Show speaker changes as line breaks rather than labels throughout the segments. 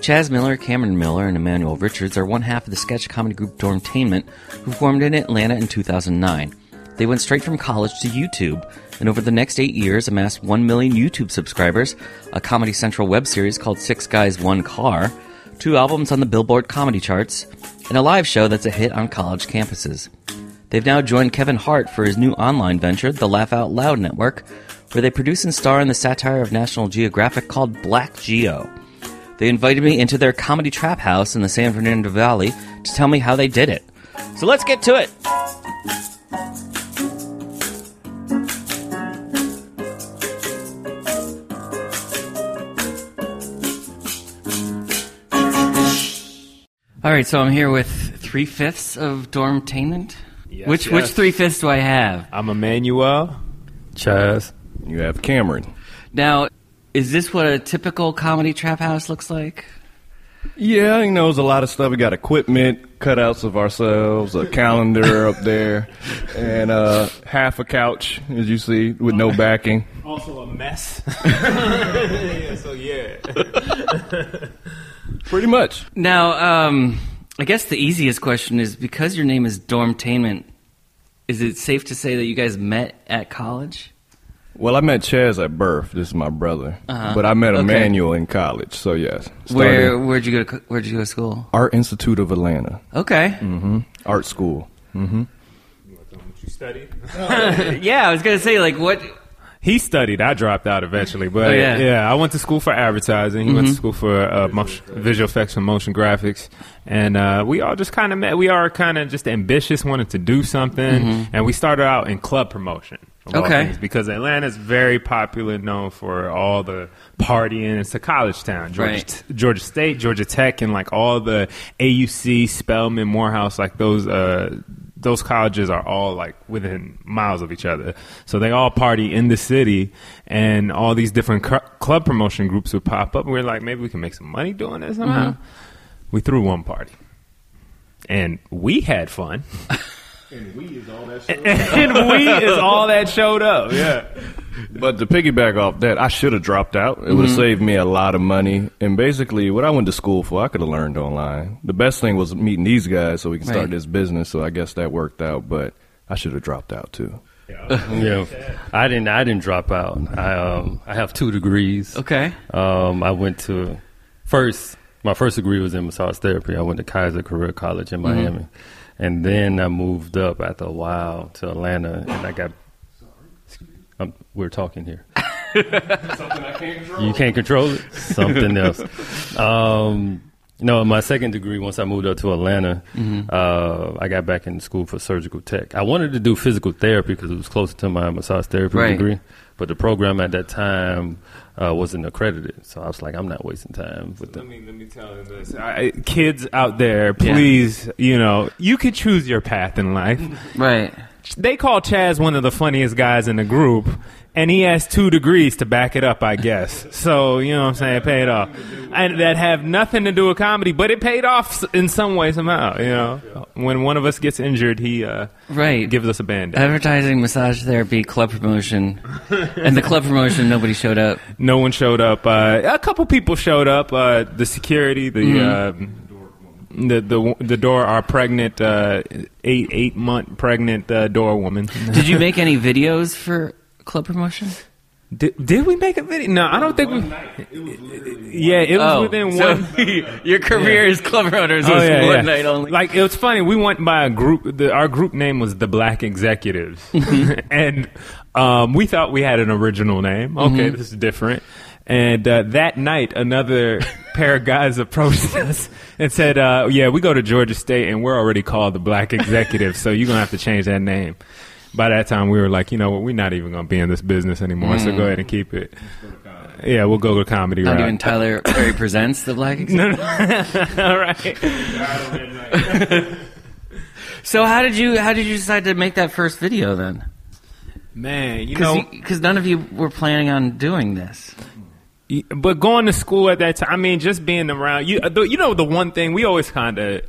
Chaz Miller, Cameron Miller, and Amanuel Richards are one half of the sketch comedy group Dormtainment, who formed in Atlanta in 2009. They went straight from college to YouTube, and over the next eight years amassed 1 million YouTube subscribers, a Comedy Central web series called Six Guys, One Car, two albums on the Billboard comedy charts, and a live show that's a hit on college campuses. They've now joined Kevin Hart for his new online venture, the Laugh Out Loud Network, where they produce and star in the satire of National Geographic called Black Geo. They invited me into their comedy trap house in the San Fernando Valley to tell me how they did it. So let's get to it. All right, so I'm here with three fifths of Dormtainment.
Yes,
which
yes.
which three fifths do I have?
I'm Amanuel.
Chaz.
You have Cameron.
Now, is this what a typical comedy trap house looks like?
Yeah, you know, there's a lot of stuff. We got equipment, cutouts of ourselves, a calendar up there, and uh, half a couch, as you see, with no backing.
Also a mess. yeah, so yeah.
Pretty much.
Now, um, I guess the easiest question is because your name is Dormtainment, is it safe to say that you guys met at college?
Well, I met Chaz at birth. This is my brother.
Uh-huh.
But I met
Okay.
Amanuel in college, so yes.
where where'd you go? To, where'd you go to school?
Art Institute of Atlanta,
Okay.
hmm art school.
you studied?
yeah, I was gonna say like what?
He studied. I dropped out eventually, but
Oh, yeah. Mm-hmm.
yeah. I went to school for advertising. He went to school for uh, motion, visual effects and motion graphics, and uh, we all just kind of met. We are kind of just ambitious, wanted to do something, and we started out in club promotion.
Mm-hmm. Okay.
things, because Atlanta's very popular, known for all the partying. It's a college town. Georgia,
Right.
Georgia State, Georgia Tech, and like all the AUC, Spelman, Morehouse, like those uh, those colleges are all like within miles of each other. So they all party in the city, and all these different cr- club promotion groups would pop up. And we are like, maybe we can make some money doing this somehow. We threw one party, and we had fun. and we is all that showed up. Yeah.
But to piggyback off that, I should have dropped out. It would
Mm-hmm.
have saved me a lot of money. And basically, what I went to school for, I could have learned online. The best thing was meeting these guys so we can start
Right.
this business. So I guess that worked out. But I should have dropped out too.
Yeah, I didn't. I didn't drop out. I um. I have two degrees.
Okay.
Um. I went to first. My first degree was in massage therapy. I went to Keiser Career College in Miami, and then I moved up after a while to Atlanta, and I got. Um, we're talking here. You can't control it. Something else. Um, no, my second degree. Once I moved up to Atlanta, uh, I got back in school for surgical tech. I wanted to do physical therapy because it was closer to my massage therapy
Right.
degree, but the program at that time uh, wasn't accredited. So I was like, I'm not wasting time with
Let
them.
me let me tell you this, I, kids out there, please, you know, you could choose your path in life.
Right.
They call Chaz one of the funniest guys in the group, and he has two degrees to back it up, I guess. So you know what I'm saying, it paid off, and that have nothing to do with comedy, but it paid off in some way somehow. You know, when one of us gets injured, he uh,
Right.
gives us a band.
Advertising, massage therapy, club promotion, and the club promotion. Nobody showed up.
No one showed up. Uh, a couple people showed up. Uh, the security, the uh, the the the door, our pregnant uh, eight eight month pregnant uh, door woman.
Did you make any videos for club promotion?
Did, did we make a video? No, I don't think we. Yeah, it was within
so
one.
your career as club owners was
Oh, yeah,
one
yeah.
night only.
Like it was funny. We went by a group. The, our group name was the Black Executives, and um, we thought we had an original name. Okay, this is different. And uh, that night, another pair of guys approached us and said, uh, "Yeah, we go to Georgia State, and we're already called the Black Executives, so you're gonna have to change that name." By that time, we were like, "You know what? We're not even gonna be in this business anymore. So go mm. ahead and keep it." Yeah, we'll go to comedy.
Not
route.
even Tyler Perry presents the Black.
No, no. All right.
So how did you how did you decide to make that first video then?
Man, you know,
Because none of you were planning on doing this.
But going to school at that time, I mean, just being around you, you know, the one thing we always kind of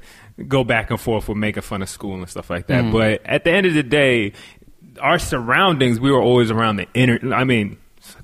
go back and forth with making fun of school and stuff like that. Mm. But at the end of the day, our surroundings, we were always around the internet. I mean,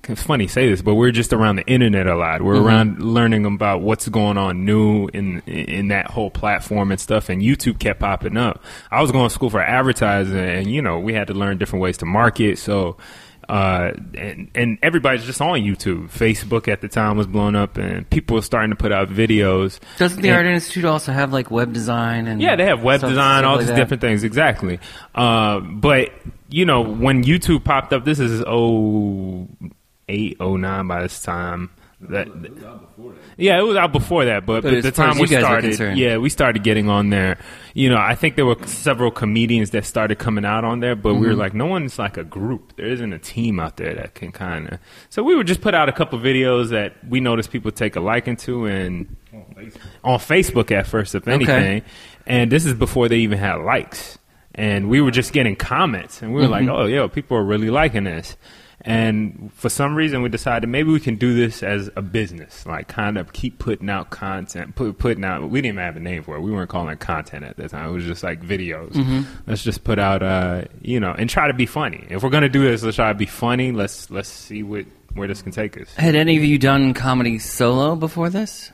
it's funny to say this, but we're just around the internet a lot. We're mm-hmm. around learning about what's going on new in in that whole platform and stuff. And YouTube kept popping up. I was going to school for advertising, and you know, we had to learn different ways to market. So uh, and and everybody's just on YouTube. Facebook at the time was blown up, and people were starting to put out videos.
Doesn't the
And-
Art Institute also have like web design and
yeah, they have web design, all
like
these different things. Exactly. Uh, but you know, when YouTube popped up, this is oh eight, oh nine by this time. That, yeah, it was out before that, but,
But
but the time we
you guys are
started, yeah, we started getting on there. You know, I think there were several comedians that started coming out on there, but we
Mm-hmm.
were like, no one's like a group. There isn't a team out there that can kind of. So we would just put out a couple videos that we noticed people take a liking to, and on Facebook at first, if anything. And this is before they even had likes. And we were just getting comments, and we were like, "Oh, yeah, people are really liking this." And for some reason, we decided maybe we can do this as a business, like kind of keep putting out content, put, putting out. We didn't even have a name for it. We weren't calling it content at the time. It was just like videos. Let's just put out, uh, you know, and try to be funny. If we're gonna do this, let's try to be funny. Let's let's see what where this can take us.
Had any of you done comedy solo before this?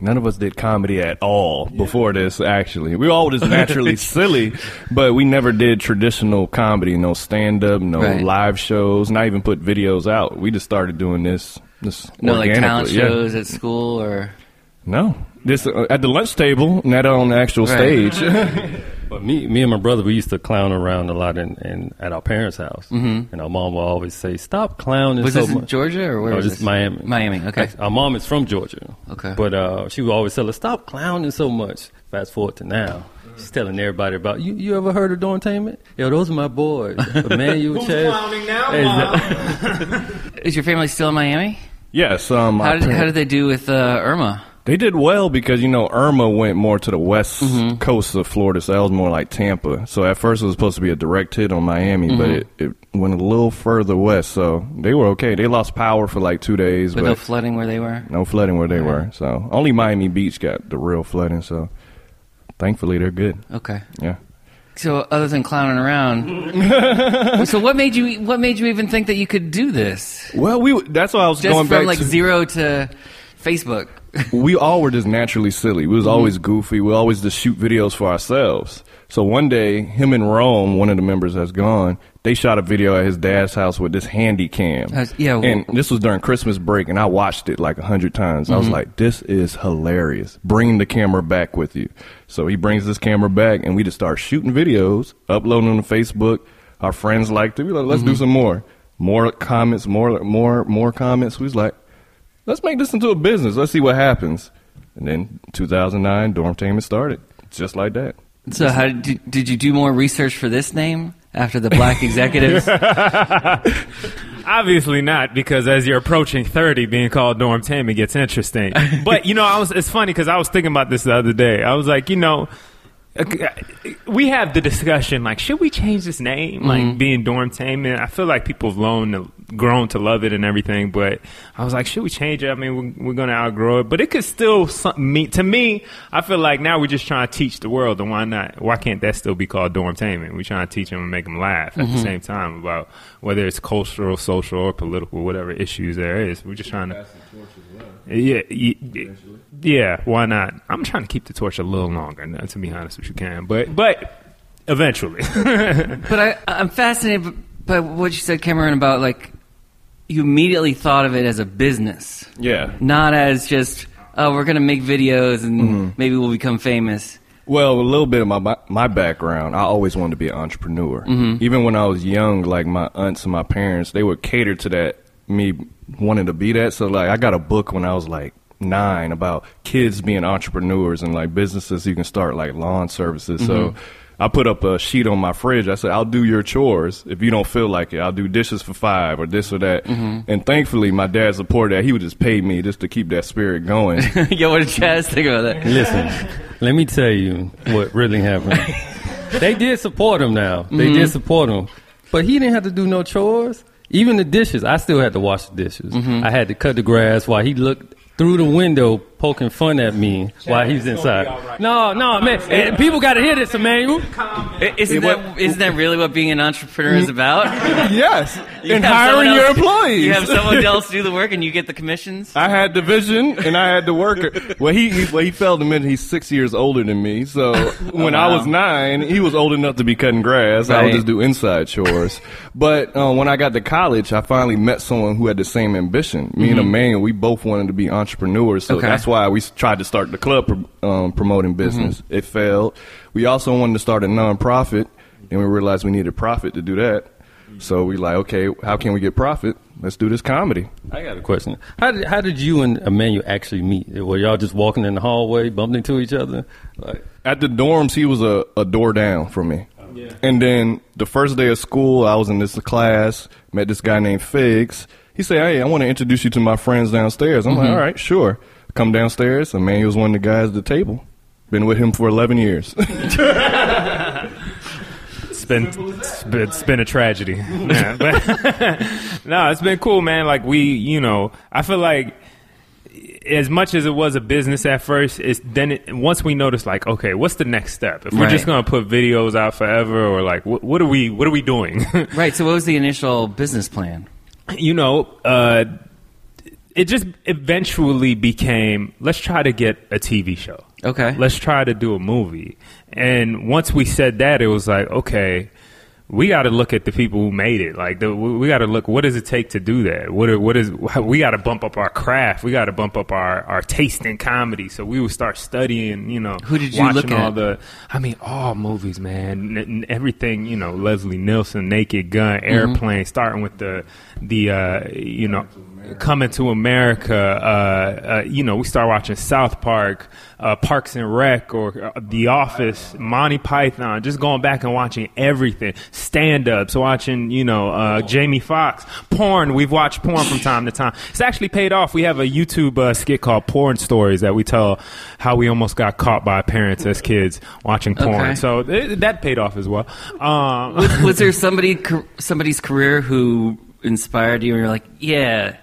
None of us did comedy at all before this. Actually, we were all just naturally silly, but we never did traditional comedy. No stand up, no
Right.
live shows, not even put videos out. We just started doing this. This
No, like talent
organically, yeah.
shows at school or
No, this uh, at the lunch table, not on the actual
Right.
stage.
But me, me and my brother, we used to clown around a lot in, in at our parents' house, mm-hmm. and our mom would always say, "Stop clowning
was
so
this in
much."
Georgia or where
No,
was
this
this?
Miami.
Miami. Okay.
Actually, Our mom is from Georgia.
Okay.
But uh, she would always tell us, "Stop clowning so much." Fast forward to now. She's telling everybody about you. You ever heard of Dormtainment? Yo, those are my boys. Amanuel Chaz.
now, mom?
Is your family still in Miami?
yes. Um,
How did, how did they do with uh, Irma?
They did well because you know Irma went more to the west
Mm-hmm.
coast of Florida, so that was more like Tampa. So at first it was supposed to be a direct hit on Miami, but
Mm-hmm.
it, it went a little further west. So they were okay. They lost power for like two days,
But
but
no flooding where they were?
no flooding where they were. So only Miami Beach got the real flooding. So thankfully they're good.
Okay.
Yeah.
So other than clowning around, so what made you what made you even think that you could do this?
Well, we that's why I was
Just
going
from
back
like
to
zero to Facebook.
we all were just naturally silly. We was mm-hmm. always goofy. We always just shoot videos for ourselves. So one day, him and Rome, one of the members has gone, they shot a video at his dad's house with this handy cam.
Yeah,
And this was during Christmas break, and I watched it like a hundred times. I was mm-hmm. like, this is hilarious. Bring the camera back with you. So he brings this camera back, and we just start shooting videos, uploading them to Facebook. Our friends liked it. We like, let's do mm-hmm. some more. More comments, more, more, more comments. We was like, let's make this into a business. Let's see what happens. And then 2009, Dormtainment started, just like that.
So how did did you do more research for this name after the black executives?
Obviously not, because as you're approaching 30, being called Dormtainment gets interesting. But, you know, I was, it's funny because I was thinking about this the other day. I was like, you know, Uh, we have the discussion like, should we change this name? Like mm-hmm. being Dormtainment. I feel like people have grown to, grown to love it and everything, but I was like, should we change it? I mean, we're, we're going to outgrow it, but it could still something mean to me. I feel like now we're just trying to teach the world, and why not? Why can't that still be called dorm Dormtainment? We're trying to teach them and make them laugh at the mm-hmm. same time about whether it's cultural, social, or political, whatever issues there is. We're just trying to. Yeah, yeah, yeah, why not? I'm trying to keep the torch a little longer, now, to be honest with you, Cam. But but eventually,
but I, I'm fascinated by what you said, Cameron, about like you immediately thought of it as a business,
Yeah.
not as just oh we're gonna make videos and
Mm-hmm.
maybe we'll become famous.
Well, a little bit of my my background. I always wanted to be an entrepreneur. Even when I was young, like my aunts and my parents, they would cater to that me wanting to be that. So like, I got a book when I was like nine about kids being entrepreneurs and like businesses you can start like lawn services. So. Mm-hmm. I put up a sheet on my fridge. I said, "I'll do your chores if you don't feel like it. I'll do dishes for five or this or that." Mm-hmm. And thankfully, my dad supported that. He would just pay me just to keep that spirit going.
Yo, what did Chaz think about that?
Listen, let me tell you what really happened. they did support him now. They mm-hmm. did support him. But he didn't have to do no chores. Even the dishes, I still had to wash the dishes. I had to cut the grass while he looked through the window poking fun at me while he's inside. No, no, man. eh, People got to hear this,
Amanuel. Isn't that isn't that really what being an entrepreneur is about?
yes,
You
and hiring your employees.
You have someone else do the work, and you get the commissions.
I had the vision and I had the worker. Well, he, he well he failed to mention he's six years older than me. So when I was nine, he was old enough to be cutting grass. I would just do inside chores. but uh, when I got to college, I finally met someone who had the same ambition. Me and Amanuel, we both wanted to be entrepreneurs. So
Okay.
that's why we tried to start the club um, promoting mm-hmm. business. It failed. We also wanted to start a nonprofit, and we realized we needed profit to do that. Mm-hmm. So we like, okay, how can we get profit? Let's do this comedy.
I got a question. How did how did you and Amanuel actually meet? Were y'all just walking in the hallway, bumping into each other? Like,
At the dorms, he was a, a door down from me. Yeah. And then the first day of school, I was in this class, met this guy named Figs. He said, Hey, I want to introduce you to my friends downstairs. I'm like, mm-hmm. All right, sure. Come downstairs. Amanuel's one of the guys at the table. Been with him for 11 years.
It's been, it's been, it's been a tragedy. Yeah, but no, it's been cool, man. Like we, you know, I feel like as much as it was a business at first, it's then it, once we noticed, like, okay, what's the next step? If we're
Right.
just gonna put videos out forever, or like, what, what are we, what are we doing?
Right. So, what was the initial business plan?
you know, uh, it just eventually became let's try to get a TV show.
Okay.
Let's try to do a movie. And once we said that, it was like, okay, we got to look at the people who made it. Like, the, we got to look. What does it take to do that? What? are- What is? We got to bump up our craft. We got to bump up our our taste in comedy. So we would start studying. You know,
Who did you
watching
look
all the. I mean, all movies, man. N- everything. You know, Leslie Nielsen, Naked Gun,
Mm-hmm.
Airplane. Starting with the the uh, you know. Coming to America, uh, uh, you know, we start watching South Park, uh, Parks and Rec, or uh, The Office, Monty Python. Just going back and watching everything, stand-ups, watching, you know, uh, Jamie Foxx, porn. We've watched porn from time to time. It's actually paid off. We have a YouTube uh, skit called Porn Stories that we tell how we almost got caught by parents as kids watching porn.
Okay.
So that paid off as well. Um,
Was, was there somebody somebody's career who inspired you, and you're like, yeah,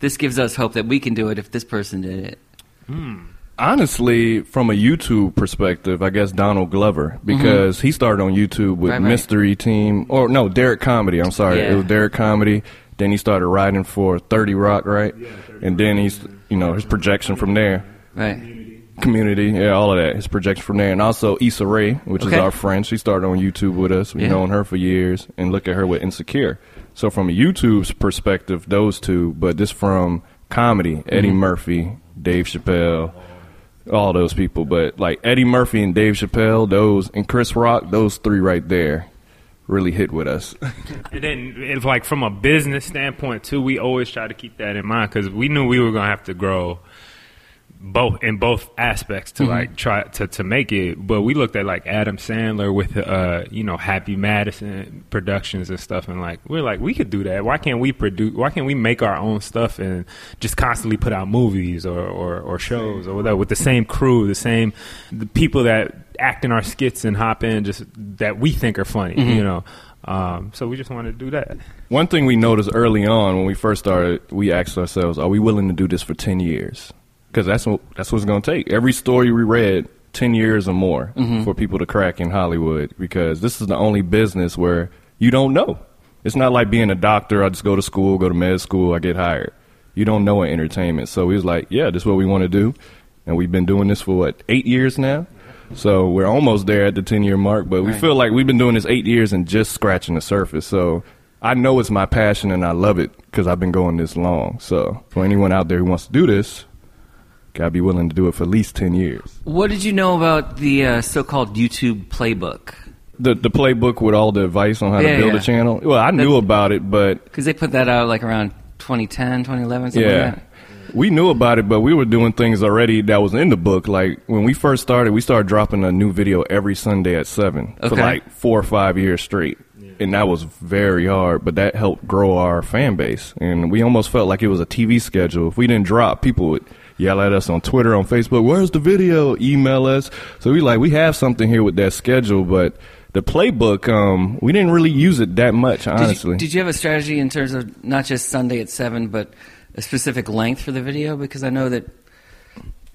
this gives us hope that we can do it if this person did it? Hmm.
Honestly, from a YouTube perspective, I guess Donald Glover mm-hmm. because he started on YouTube with
Right, right.
Mystery Team or no Derrick Comedy. I'm sorry,
Yeah.
it was Derrick Comedy. Then he started writing for Thirty Rock, right? Yeah. and then he's you know his projection from there,
Right.
Community, yeah, all of that. His projection from there, and also Issa Rae, which
Okay.
is our friend. She started on YouTube with us. We've
Yeah.
known her for years, and look at her with Insecure. So from a YouTube's perspective, those two, but just from comedy, Eddie
Mm-hmm.
Murphy, Dave Chappelle all those people, but like Eddie Murphy and Dave Chappelle, those and Chris Rock, those three right there really hit with us.
And then, it's like from a business standpoint too, we always try to keep that in mind because we knew we were gonna have to grow both in both aspects to like try to to make it. But we looked at like Adam Sandler with uh you know Happy Madison Productions and stuff, and like we're like we could do that. Why can't we produce? Why can't we make our own stuff and just constantly put out movies or or, or shows or whatever with the same crew, the same the people that act in our skits and hop in just that we think are funny, you know. Um, so we just wanted to do that.
One thing we noticed early on when we first started, we asked ourselves, "Are we willing to do this for ten years?" Because that's what that's what it's going to take. Every story we read, ten years or more mm-hmm. for people to crack in Hollywood. Because this is the only business where you don't know. It's not like being a doctor. I just go to school, go to med school, I get hired. You don't know in entertainment. So we was like, "Yeah, this is what we want to do," and we've been doing this for what eight years now. So we're almost there at the ten year mark, but we
Right.
feel like we've been doing this eight years and just scratching the surface. So I know it's my passion and I love it because I've been going this long. So for anyone out there who wants to do this, gotta be willing to do it for at least ten years.
What did you know about the uh, so-called YouTube playbook?
The the playbook with all the advice on how
Yeah,
to build
yeah.
a channel. Well, I knew about it, but
Because they put that out like around 2010, 2011, something
yeah.
like that.
We knew about it, but we were doing things already that was in the book. Like when we first started, we started dropping a new video every Sunday at seven for like four or five years straight. And that was very hard, but that helped grow our fan base. And we almost felt like it was a TV schedule. If we didn't drop, people would yell at us on Twitter, on Facebook, where's the video? Email us. So we like, we have something here with that schedule, but the playbook, um, we didn't really use it that much,
Did
honestly.
you, did you have a strategy in terms of not just Sunday at seven, but a specific length for the video? Because I know that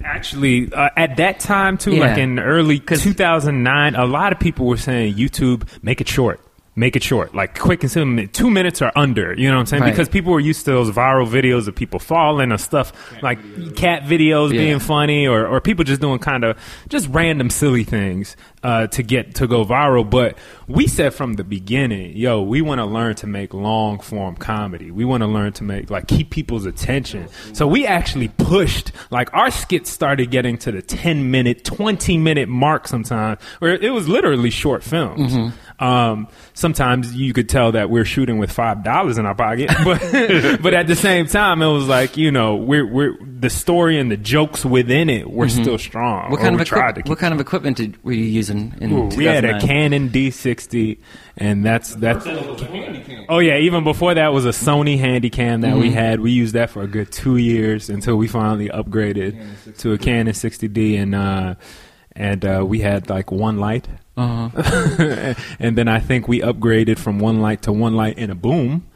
Actually, uh, at that time too,
Yeah.
like in early 2009, a lot of people were saying YouTube make it short. Make it short, like quick and simple. Two minutes or under, you know what I'm saying?
Right.
Because people were used to those viral videos of people falling or stuff like cat videos
Yeah.
being funny, or, or people just doing kind of just random silly things uh, to get to go viral. But we said from the beginning, yo, we want to learn to make long form comedy. We want to learn to make like keep people's attention. So we actually pushed like our skits started getting to the 10 minute, 20 minute mark sometimes, where it was literally short films. Um, sometimes you could tell that we're shooting with five dollars in our pocket, but but at the same time, it was like you know we're we're the story and the jokes within it were still strong.
what kind of
tried
equip- what kind of equipment did, were you using in
Ooh, we had a Canon D60, and that's that's. Oh yeah, even before that was a Sony Handycam that we had. We used that for a good two years until we finally upgraded to a Canon 60D, and uh, and uh, we had like one light.
Uh-huh.
and then I think we upgraded from one light to one light in a boom,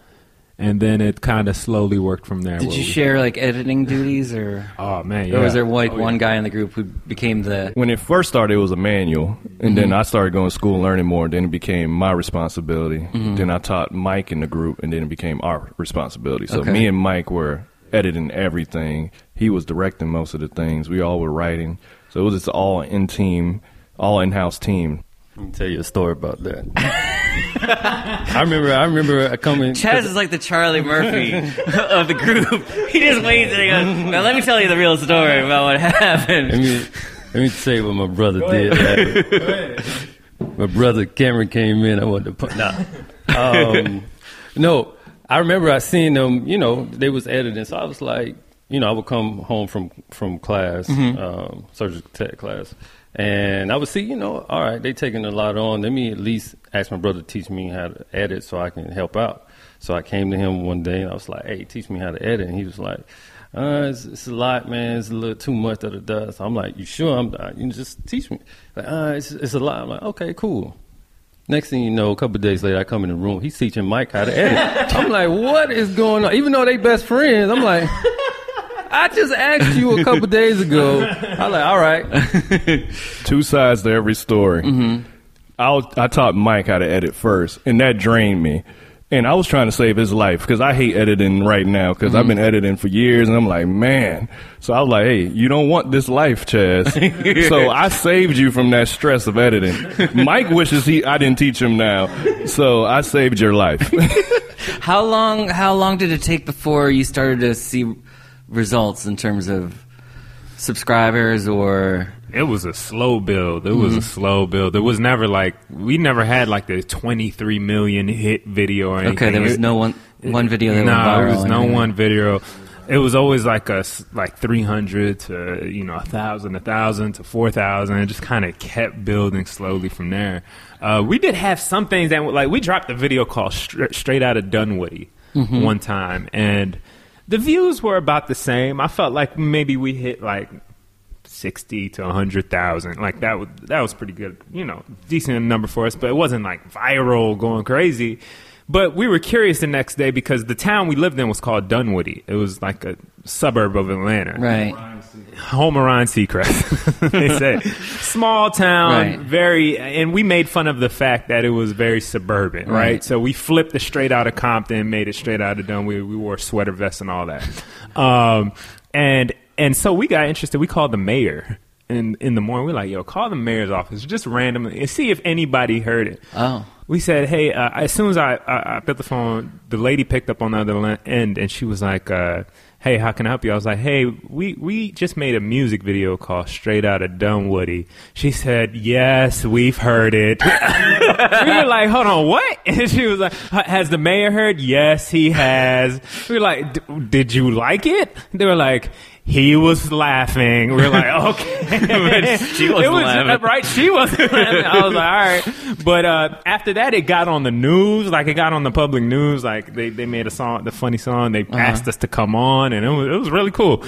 and then it kind of slowly worked from there.
Did you
we-
share like editing duties, or
Oh man, yeah.
or was there like
Oh, yeah.
one guy in the group who became the?
when it first started, it was Amanuel, and then
Mm-hmm.
I started going to school and learning more. Then it became my responsibility.
Mm-hmm.
Then I taught Mike in the group, and then it became our responsibility. So
Okay.
me and Mike were editing everything. He was directing most of the things. We all were writing. So it was just all in team, all in house team.
Let me tell you a story about that. I remember. I remember coming.
Chaz is like the Charlie Murphy of the group. He just waits and he goes, "Now let me tell you the real story about what
Let
happened."
me let me tell you what my brother did. my brother Cameron came in. I wanted to put nah. Um, no, I remember I seen them. You know, they was editing, so I was like, you know, I would come home from from class, um, surgical tech class, and I would see, you know, all right, they taking a lot on. Let me at least ask my brother to teach me how to edit so I can help out. So I came to him one day and I was like, hey, teach me how to edit. And he was like, uh, it's, it's a lot, man. It's a little too much that it does. I'm like, you sure? I'm, uh, you just teach me. Like, uh, it's, it's a lot. I'm like, okay, cool. Next thing you know, a couple days later, I come in the room. He's teaching Mike how to edit. I'm like, what is going on? Even though they best friends, I'm like, I just asked you a couple days ago. I'm like, all right.
Two sides to every story.
Mm-hmm.
I, I taught Mike how to edit first, and that drained me. And I was trying to save his life because I hate editing right now because
Mm-hmm.
I've been editing for years, and I'm like, man. So I was like, hey, you don't want this life, Chaz. so I saved you from that stress of editing. Mike wishes he I didn't teach him now, so I saved your life.
How long? How long did it take before you started to see results in terms of subscribers or?
It was a slow build. It was a slow build. It was never like we never had like the 23 million hit video or anything.
Okay, there was no one one video that
no,
went viral.
there was no
anything.
one video. It was always like a like 300 to you know a thousand, a thousand to four thousand. It just kind of kept building slowly from there. Uh, we did have some things that like we dropped the video called Stra- Straight Out of Dunwoody
Mm-hmm.
one time, and the views were about the same. I felt like maybe we hit like sixty to hundred thousand. Like that was that was pretty good, you know, decent number for us. But it wasn't like viral, going crazy. But we were curious the next day because the town we lived in was called Dunwoody. It was like a suburb of Atlanta,
Right.
home of Ryan Seacrest. they say small town,
Right.
very, and we made fun of the fact that it was very suburban, right?
Right.
So we flipped it straight out of Compton, made it straight out of Dunwoody. We wore sweater vests and all that, um, and and so we got interested. We called the mayor. In, in the morning, we're like, yo, call the mayor's office just randomly and see if anybody heard it.
Oh.
We said, hey, uh, as soon as I, I, I picked the phone, the lady picked up on the other end and she was like, uh, hey, how can I help you? I was like, hey, we, we just made a music video called Straight Outta Dunwoody. She said, yes, we've heard it. we were like, hold on, what? And she was like, has the mayor heard? Yes, he has. We were like, "D- did you like it? They were like, he was laughing. We are like, okay.
She wasn't
It was,
laughing.
Right, she wasn't laughing. I was like, all right. But uh, after that, it got on the news. Like, it got on the public news. Like, they, they made a song, the funny song. They
Uh-huh.
asked us to come on, and it was, it was really cool.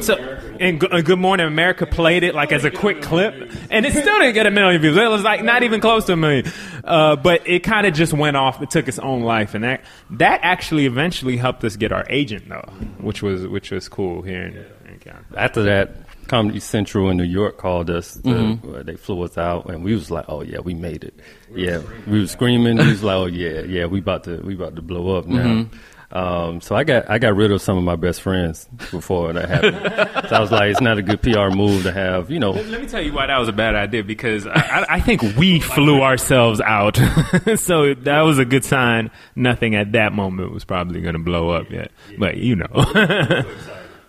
So, and Go- uh, Good Morning America played it like as a quick clip, and it still didn't get a million views. It was like not even close to a million. Uh, but it kind of just went off. It took its own life, and that that actually eventually helped us get our agent though, which was which was cool here in, in
After that, Comedy Central in New York called us. To, uh, they flew us out, and we was like, "Oh yeah, we made it." Yeah, we was screaming. We was like, "Oh yeah, yeah, we about to we about to blow up now." Um, so I got I got rid of some of my best friends before that happened. so I was like, "It's not a good PR move to have." You know,
Let me tell you why that was a bad idea because I, I, I think we flew ourselves out. so that was a good sign. Nothing at that moment was probably going to blow up yet. But you know.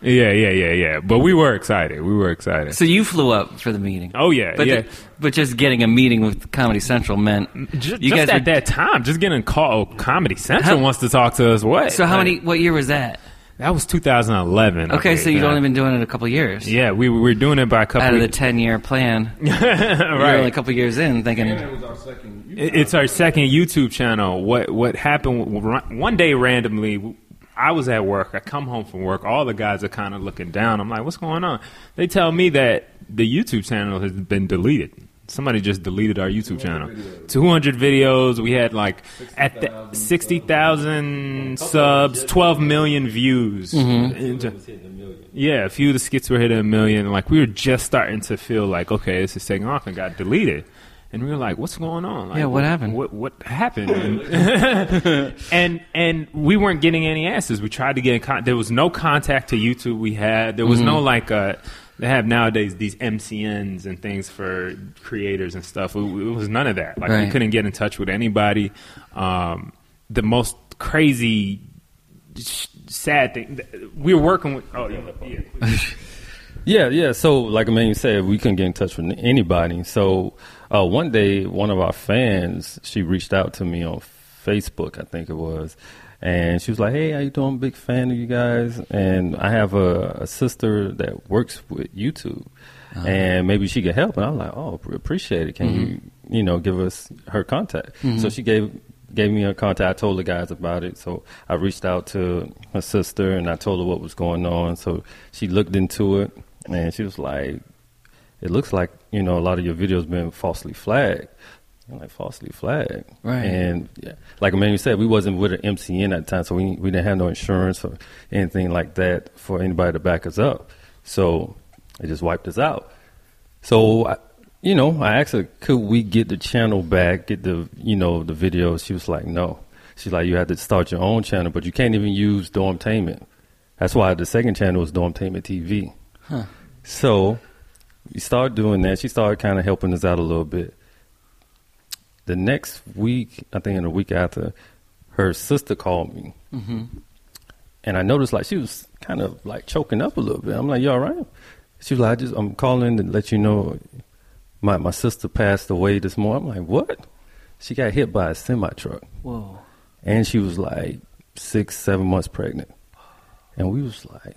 yeah, yeah, yeah, yeah. But we were excited. We were excited.
So you flew up for the meeting.
Oh, yeah,
but
yeah.
ju- but just getting a meeting with Comedy Central meant
Just,
you
just
guys
at
were-
that time, just getting a call. Comedy Central
How-
wants to talk to us. What?
So how
Like,
many? What year was that?
That was 2011. I
Okay, so you'd
yeah.
only been doing it a couple years.
Yeah, we we were doing it by a couple.
Out of the ten year plan,
right.
only a couple years in, thinking,
It- It's our second YouTube channel. What what happened one day randomly? I was at work. I come home from work. All the guys are kind of looking down. I'm like, "What's going on?" They tell me that the YouTube channel has been deleted. Somebody just deleted our YouTube channel. 200 videos. We had like at the 60,000 subs, 12 million views. Mm-hmm. And ju- Yeah, a few of the skits were hitting a million. Like we were just starting to feel like, okay, this is taking off, and got deleted. And we were like, "What's going on? Like,
Yeah, what happened?
What what happened?" And, and and we weren't getting any answers. We tried to get in con- there was no contact to YouTube. We had there was no
Mm-hmm.
like uh they have nowadays these MCNs and things for creators and stuff. It, it was none of that. Like we couldn't get in touch with anybody. Um, the most crazy sh- sad thing we were working with. Oh yeah, yeah.
Yeah, yeah. So, like Amanuel said, we couldn't get in touch with anybody. So, uh, one day, one of our fans, she reached out to me on Facebook, I think it was, and she was like, "Hey, how you doing? Big fan of you guys." And I have a, a sister that works with YouTube, and maybe she could help. And I'm like, "Oh, appreciate it. Can you, you know, give us her contact?" So she gave gave me her contact. I told the guys about it. So I reached out to her sister and I told her what was going on. So she looked into it and she was like, "It looks like you know a lot of your videos been falsely flagged." I'm like falsely flagged,
Right.
And yeah, like Amanuel said, we wasn't with an MCN at the time, so we we didn't have no insurance or anything like that for anybody to back us up. So it just wiped us out. So, I, you know, I asked her, could we get the channel back, get the, you know, the videos? She was like, no. She's like, you had to start your own channel, but you can't even use Dormtainment. That's why the second channel was Dormtainment TV. So we started doing that. She started kind of helping us out a little bit. The next week, I think in a week after, her sister called me. Mm-hmm. And I noticed like she was kind of like choking up a little bit. I'm like, you all right? She was like, I just, I'm calling to let you know my, my sister passed away this morning. I'm like, what? She got hit by a semi truck.
"Whoa."
And she was like six, seven months pregnant. And we was like,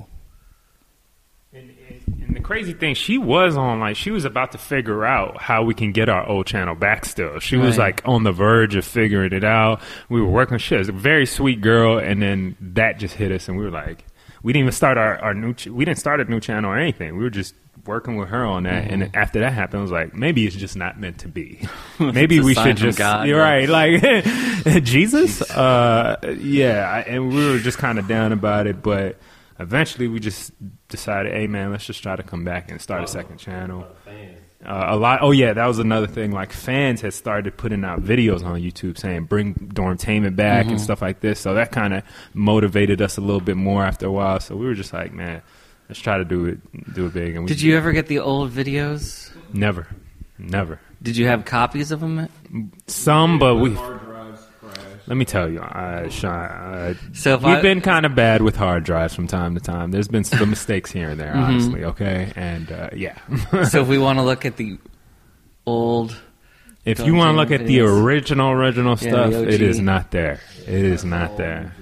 And, and, and the crazy thing, she was on like she was about to figure out how we can get our old channel back. Still, she was
Right.
like on the verge of figuring it out. We were working. She was a very sweet girl, and then that just hit us, and we were like, we didn't even start our, our new. Ch- we didn't start a new channel or anything. We were just working with her on that, and
Mm-hmm.
after that happened, I was like, maybe it's just not meant to be. maybe we should just
God,
you're
right?
right, like Jesus. Uh, yeah, I- and we were just kind of down about it, but eventually we just decided, hey man, let's just try to come back and start a second channel. Uh, a lot. Oh yeah, that was another thing. Like fans had started putting out videos on YouTube saying "Bring Dormtainment back"
Mm-hmm.
and stuff like this. So that kind of motivated us a little bit more after a while. So we were just like, man, let's try to do it, do it big. And we
Did you ever get the old videos?
Never, never.
Did you have copies of them?
Some, but we. Let me tell you, uh, Sean. Uh,
so
we've
I-
been kind of bad with hard drives from time to time. There's been some mistakes here and there,
Mm-hmm.
honestly. Okay, and uh, yeah.
so if we want to look at the old,
if you want to look at the original, original stuff,
the
it is not there. It is not there.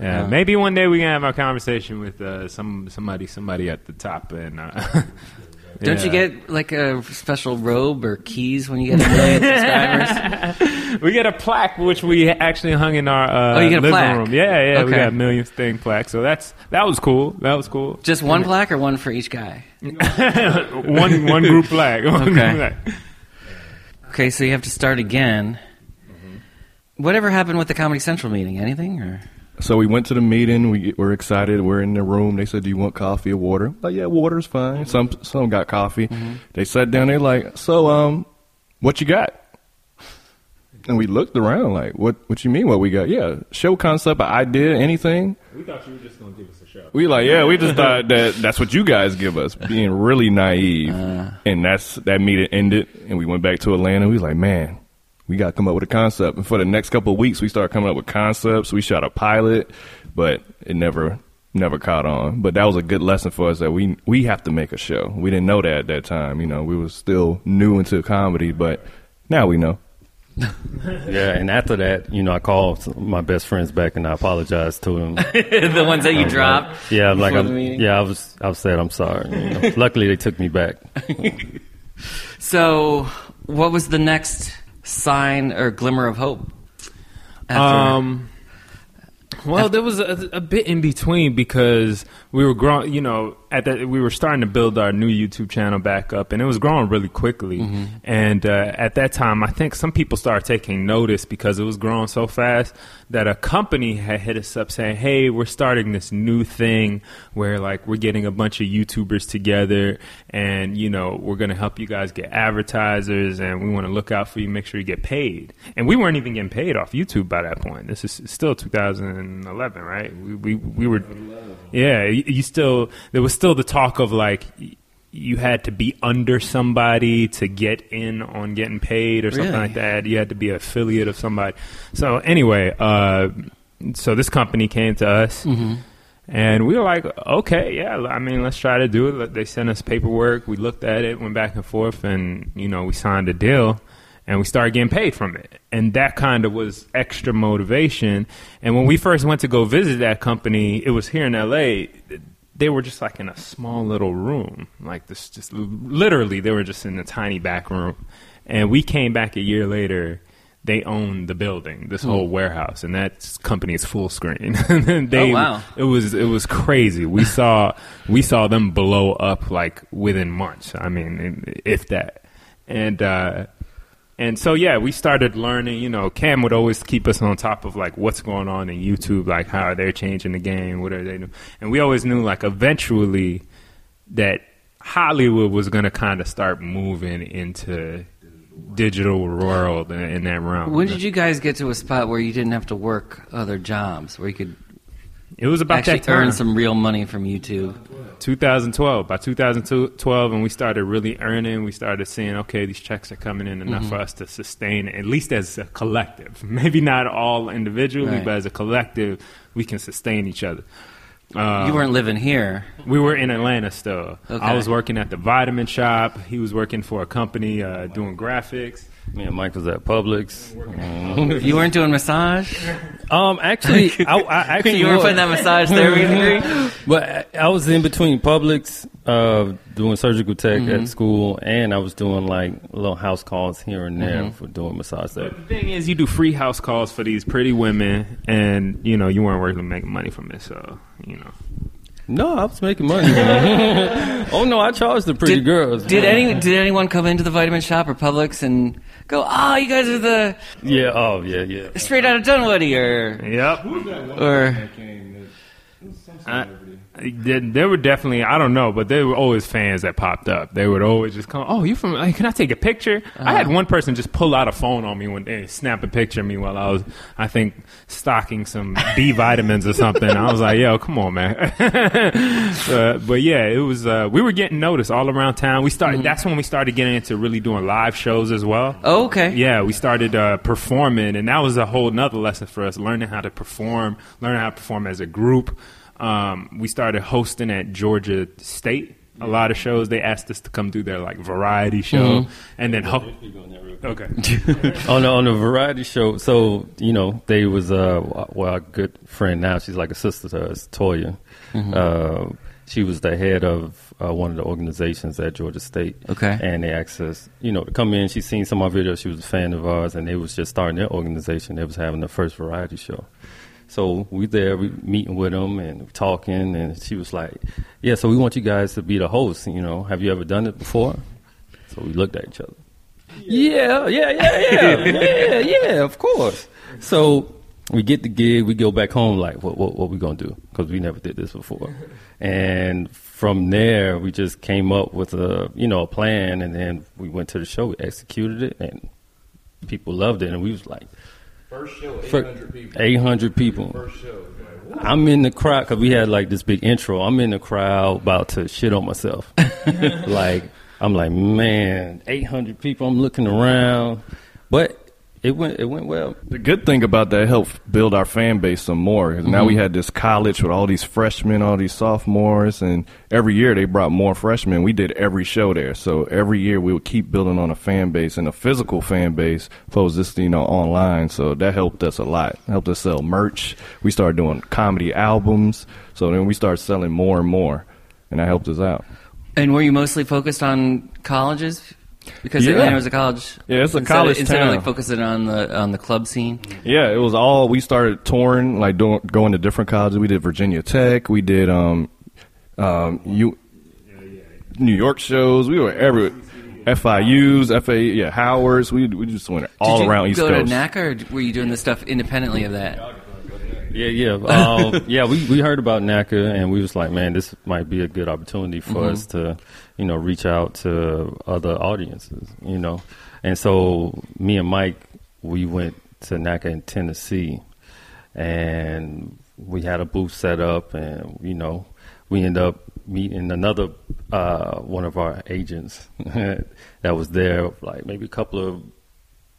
Yeah,
Uh.
maybe one day we can have our conversation with uh, some somebody somebody at the top and. Uh,
don't you get like a special robe or keys when you get a million subscribers?
we got a plaque which we actually hung in our uh,
Oh, you get a
living
plaque?
room. Yeah, yeah, we got a million thing plaque. So that's that was cool. That was cool.
Just one plaque or one for each guy?
one one group plaque. One group
Okay.
plaque.
Okay, so you have to start again.
Mm-hmm.
Whatever happened with the Comedy Central meeting? Anything or?
So we went to the meeting. We were excited. We're in the room. They said, "Do you want coffee or water?" Like, yeah, water's fine. Some some got coffee. They sat down. They're like, "So, um, what you got?" And we looked around like, "What? What you mean? What we got? Yeah, show concept, an idea, anything."
We thought you were just gonna give us a show.
We like, yeah, we just thought that that's what you guys give us, being really naive. Uh-huh. and that's that meeting ended, and we went back to Atlanta. We was like, man, we got to come up with a concept. And for the next couple of weeks, we started coming up with concepts. We shot a pilot, but it never never caught on. But that was a good lesson for us that we we have to make a show. We didn't know that at that time. You know, we was still new into comedy, but now we know.
Yeah, and after that, you know, I called my best friends back and I apologized to them.
the ones that you dropped?
Yeah, I'm like,
before
I'm, yeah, I was, I said I'm sorry. you know. Luckily, they took me back.
So, what was the next sign or glimmer of hope? After-
Um, well, there was a, a bit in between because we were growing. You know, at that we were starting to build our new YouTube channel back up, and it was growing really quickly. And uh, at that time, I think some people started taking notice because it was growing so fast that a company had hit us up saying, "Hey, we're starting this new thing where like we're getting a bunch of YouTubers together, and you know we're going to help you guys get advertisers, and we want to look out for you, make sure you get paid." And we weren't even getting paid off YouTube by that point. This is still 2011, right? We we, we were, yeah. You, you still there was still the talk of like. You had to be under somebody to get in on getting paid or something
Really?
like that. You had to be an affiliate of somebody. So anyway, uh, so this company came to us, and we were like, okay, yeah, I mean, let's try to do it. They sent us paperwork. We looked at it, went back and forth, and you know, we signed a deal, and we started getting paid from it. And that kind of was extra motivation. And when we first went to go visit that company, it was here in L.A. They were just like in a small little room, like this, just literally, they were just in a tiny back room. And we came back a year later. They own the building, this whole warehouse, and that company is Fullscreen. they,
Oh, wow.
It was it was crazy. We saw we saw them blow up like within months. I mean, if that, and uh, and so yeah, we started learning. You know, Cam would always keep us on top of like what's going on in YouTube, like how are they changing the game, what are they doing, and we always knew like eventually that Hollywood was going to kind of start moving into digital world in, in that realm.
when did you guys get to a spot where you didn't have to work other jobs, where you could
It was about
actually
that time.
earn some real money from YouTube?
2012. By 2012, and we started really earning, we started seeing, okay, these checks are coming in enough for us to sustain, at least as a collective. Maybe not all individually,
Right.
but as a collective, we can sustain each other. Uh,
you weren't living here.
we were in Atlanta still.
Okay.
I was working at the vitamin shop. He was working for a company uh, doing graphics.
Me and Mike was at Publix. Um,
You weren't doing massage.
um, actually, I, I actually
you were
was.
putting that massage therapy degree.
But I I was in between Publix, uh, doing surgical tech
Mm-hmm.
at school, and I was doing like little house calls here and there
Mm-hmm.
for doing massage therapy.
The thing is, you do free house calls for these pretty women, and you know you weren't working making money from it, so you know.
No, I was making money. oh no, I charged the pretty
Did,
girls.
did any did anyone come into the vitamin shop or Publix and go, "Oh, you guys are the
Yeah. Oh yeah, yeah.
straight out of Dunwoody," or
Yep.
or
I, there, there were definitely I don't know, but there were always fans that popped up. They would always just come, "Oh, you from? Like, can I take a picture?" I had uh-huh. one person just pull out a phone on me one day, and snap a picture of me while I was, I think, stocking some B vitamins or something. I was like, "Yo, come on, man!" uh, but yeah, it was. Uh, we were getting noticed all around town. We started. That's when we started getting into really doing live shows as well.
oh, okay,
Yeah, we started uh, performing, and that was a whole nother lesson for us: learning how to perform, learning how to perform as a group. Um, we started hosting at Georgia State. A lot of shows they asked us to come do their like variety show, and then ho- okay,
on the on the variety show. So you know, they was uh well, a good friend now. She's like a sister to us, Toya. Uh, she was the head of uh, one of the organizations at Georgia State.
Okay.
And they asked us, you know, to come in. She's seen some of our videos. She was a fan of ours, and they was just starting their organization. They was having the first variety show. So we there, we meeting with them and talking, and she was like, "Yeah, so we want you guys to be the host. You know, have you ever done it before?" So we looked at each other. Yeah, yeah, yeah, yeah, yeah, yeah, of course. So we get the gig, we go back home like, what, what, what we gonna do? Because we never did this before. And from there, we just came up with a, you know, a plan, and then we went to the show, we executed it, and people loved it, and we was like,
First show,
for 800 people. I'm in the crowd because we had like this big intro. I'm in the crowd about to shit on myself. like I'm like, man, 800 people. I'm looking around, but it went it went well.
The good thing about that helped build our fan base some more. 'cause Now we mm-hmm. had this college with all these freshmen, all these sophomores, and every year they brought more freshmen. We did every show there, so every year we would keep building on a fan base and a physical fan base, opposed to just you know online. So that helped us a lot. Helped us sell merch. We started doing comedy albums, so then we started selling more and more, and that helped us out.
And were you mostly focused on colleges? Because
Yeah.
Atlanta was a college.
Yeah, it's a
instead
college
Of, instead
town.
of like focusing on the on the club scene.
Yeah, it was all we started touring, like doing going to different colleges. We did Virginia Tech, we did um um you New York shows. We were every FIU's, FA, yeah, Howard's. We we just went all
Did you
around East
go
Coast.
to NACA, or were you doing this stuff independently of that?
Yeah, yeah, um, yeah. We we heard about NACA, and we was like, man, this might be a good opportunity for us to, you know, reach out to other audiences, you know. And so me and Mike, we went to NACA in Tennessee, and we had a booth set up, and you know, we end up meeting another uh, one of our agents that was there, like maybe a couple of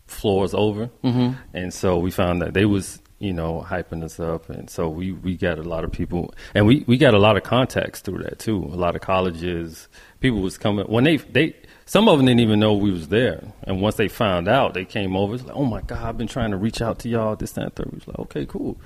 floors over, mm-hmm. and so we found that they was you know hyping us up, and so we we got a lot of people, and we we got a lot of contacts through that too. A lot of colleges, people was coming when they they. Some of them didn't even know we was there, and once they found out, they came over. It's like, "Oh my God, I've been trying to reach out to y'all." This, that, and third. We was like, "Okay, cool."